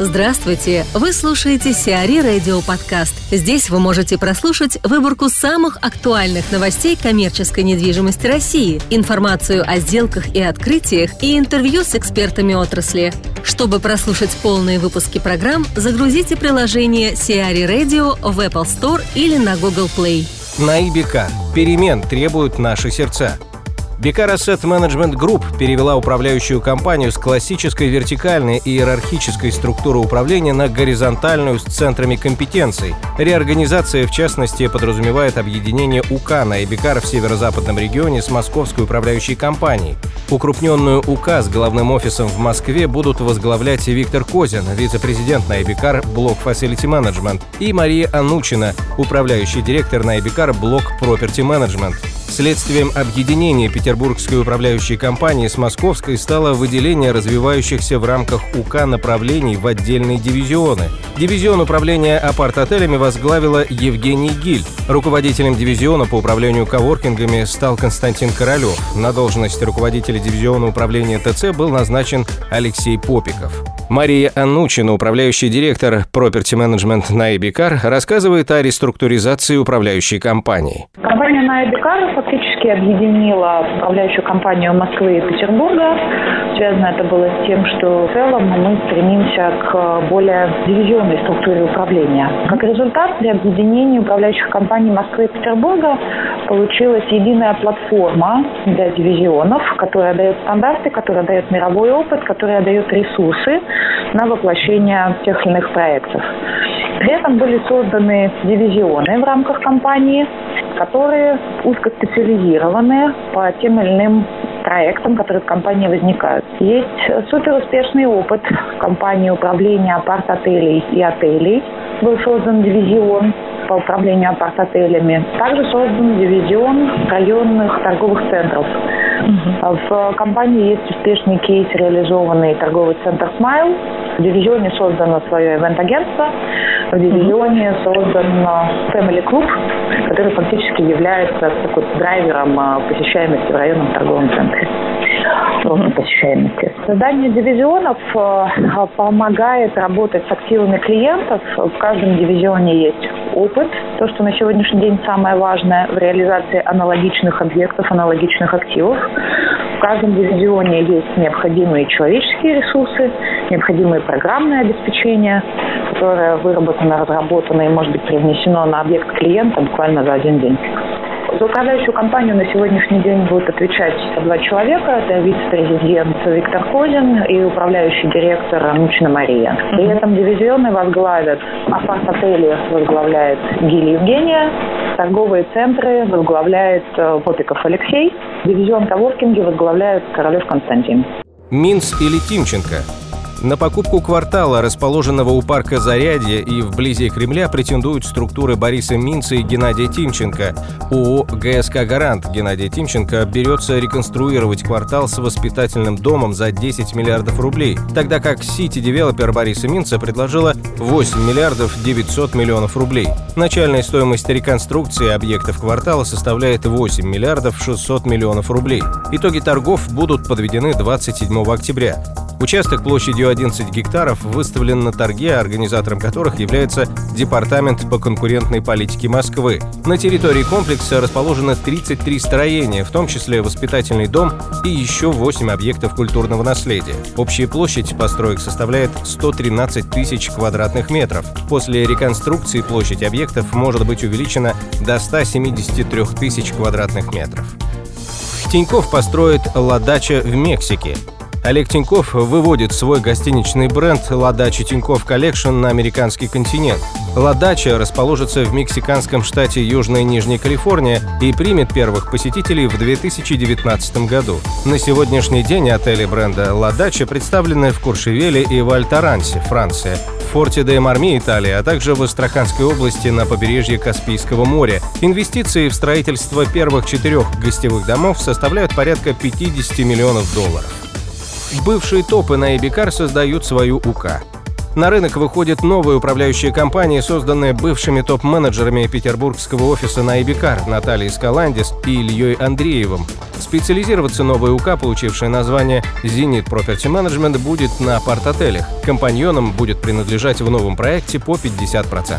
Здравствуйте! Вы слушаете Сиари Радио Подкаст. Здесь вы можете прослушать выборку самых актуальных новостей коммерческой недвижимости России, информацию о сделках и открытиях и интервью с экспертами отрасли. Чтобы прослушать полные выпуски программ, загрузите приложение Сиари Radio в Apple Store или на Google Play. На ИБК. Перемен требуют наши сердца. Бекар Asset Management Group перевела управляющую компанию с классической вертикальной и иерархической структуры управления на горизонтальную с центрами компетенций. Реорганизация, в частности, подразумевает объединение УК на Эбикар в северо-западном регионе с московской управляющей компанией. Укрупненную УК с головным офисом в Москве будут возглавлять Виктор Козин, вице-президент на Эбикар Блок Facility Management, и Мария Анучина, управляющий директор на Эбикар Блок Property Management. Следствием объединения Петербургской управляющей компании с Московской стало выделение развивающихся в рамках УК направлений в отдельные дивизионы. Дивизион управления апарт-отелями возглавила Евгений Гиль. Руководителем дивизиона по управлению коворкингами стал Константин Королев. На должность руководителя дивизиона управления ТЦ был назначен Алексей Попиков. Мария Анучина, управляющий директор Property Management на Эбикар, рассказывает о реструктуризации управляющей компании. Компания на Эбикар фактически объединила управляющую компанию Москвы и Петербурга. Связано это было с тем, что в целом мы стремимся к более дивизионной структуре управления. Как результат, при объединении управляющих компаний Москвы и Петербурга получилась единая платформа для дивизионов, которая дает стандарты, которая дает мировой опыт, которая дает ресурсы на воплощение тех иных проектов. При этом были созданы дивизионы в рамках компании, которые узкоспециализированы по тем или иным проектам, которые в компании возникают. Есть супер успешный опыт компании управления апарт-отелей и отелей. Был создан дивизион по управлению апарт-отелями. Также создан дивизион районных торговых центров. В компании есть успешный кейс, реализованный торговый центр «Смайл». В дивизионе создано свое ивент-агентство. В дивизионе создан Family Club, который фактически является такой драйвером а, посещаемости в районном торговом центре роста посещаемости. Создание дивизионов а, помогает работать с активами клиентов. В каждом дивизионе есть опыт, то, что на сегодняшний день самое важное в реализации аналогичных объектов, аналогичных активов. В каждом дивизионе есть необходимые человеческие ресурсы, необходимое программное обеспечение, которое выработано, разработано и может быть привнесено на объект клиента буквально за один день. За управляющую компанию на сегодняшний день будут отвечать два человека. Это вице-президент Виктор Козин и управляющий директор Мучина Мария. При этом дивизионы возглавят апарт-отели возглавляет Гили Евгения, торговые центры возглавляет э, Попиков Алексей, дивизион коворкинги возглавляет Королев Константин. Минц или Тимченко на покупку квартала, расположенного у парка Зарядье и вблизи Кремля, претендуют структуры Бориса Минца и Геннадия Тимченко. ООО «ГСК Гарант» Геннадий Тимченко берется реконструировать квартал с воспитательным домом за 10 миллиардов рублей, тогда как Сити-девелопер Бориса Минца предложила 8 миллиардов 900 миллионов рублей. Начальная стоимость реконструкции объектов квартала составляет 8 миллиардов 600 миллионов рублей. Итоги торгов будут подведены 27 октября. Участок площадью 11 гектаров выставлен на торге, организатором которых является Департамент по конкурентной политике Москвы. На территории комплекса расположено 33 строения, в том числе воспитательный дом и еще 8 объектов культурного наследия. Общая площадь построек составляет 113 тысяч квадратных метров. После реконструкции площадь объектов может быть увеличена до 173 тысяч квадратных метров. Тиньков построит «La Datcha» в Мексике. Олег Тиньков выводит свой гостиничный бренд «La Datcha Tinkoff Collection» на американский континент. «La Datcha» расположится в мексиканском штате Южная Нижняя Калифорния и примет первых посетителей в 2019 году. На сегодняшний день отели бренда «La Datcha» представлены в Куршевеле и Валь-Торансе, Франция, в Форте-дей-Марми, Италия, а также в Астраханской области на побережье Каспийского моря. Инвестиции в строительство первых четырех гостевых домов составляют порядка 50 миллионов долларов. Бывшие топы на Эбикар создают свою УК. На рынок выходит новая управляющая компания, созданная бывшими топ-менеджерами петербургского офиса на Ибикар Натальей Скаландис и Ильей Андреевым. Специализироваться новая УК, получившая название «Зенит Property Management», будет на парт-отелях. Компаньонам будет принадлежать в новом проекте по 50%.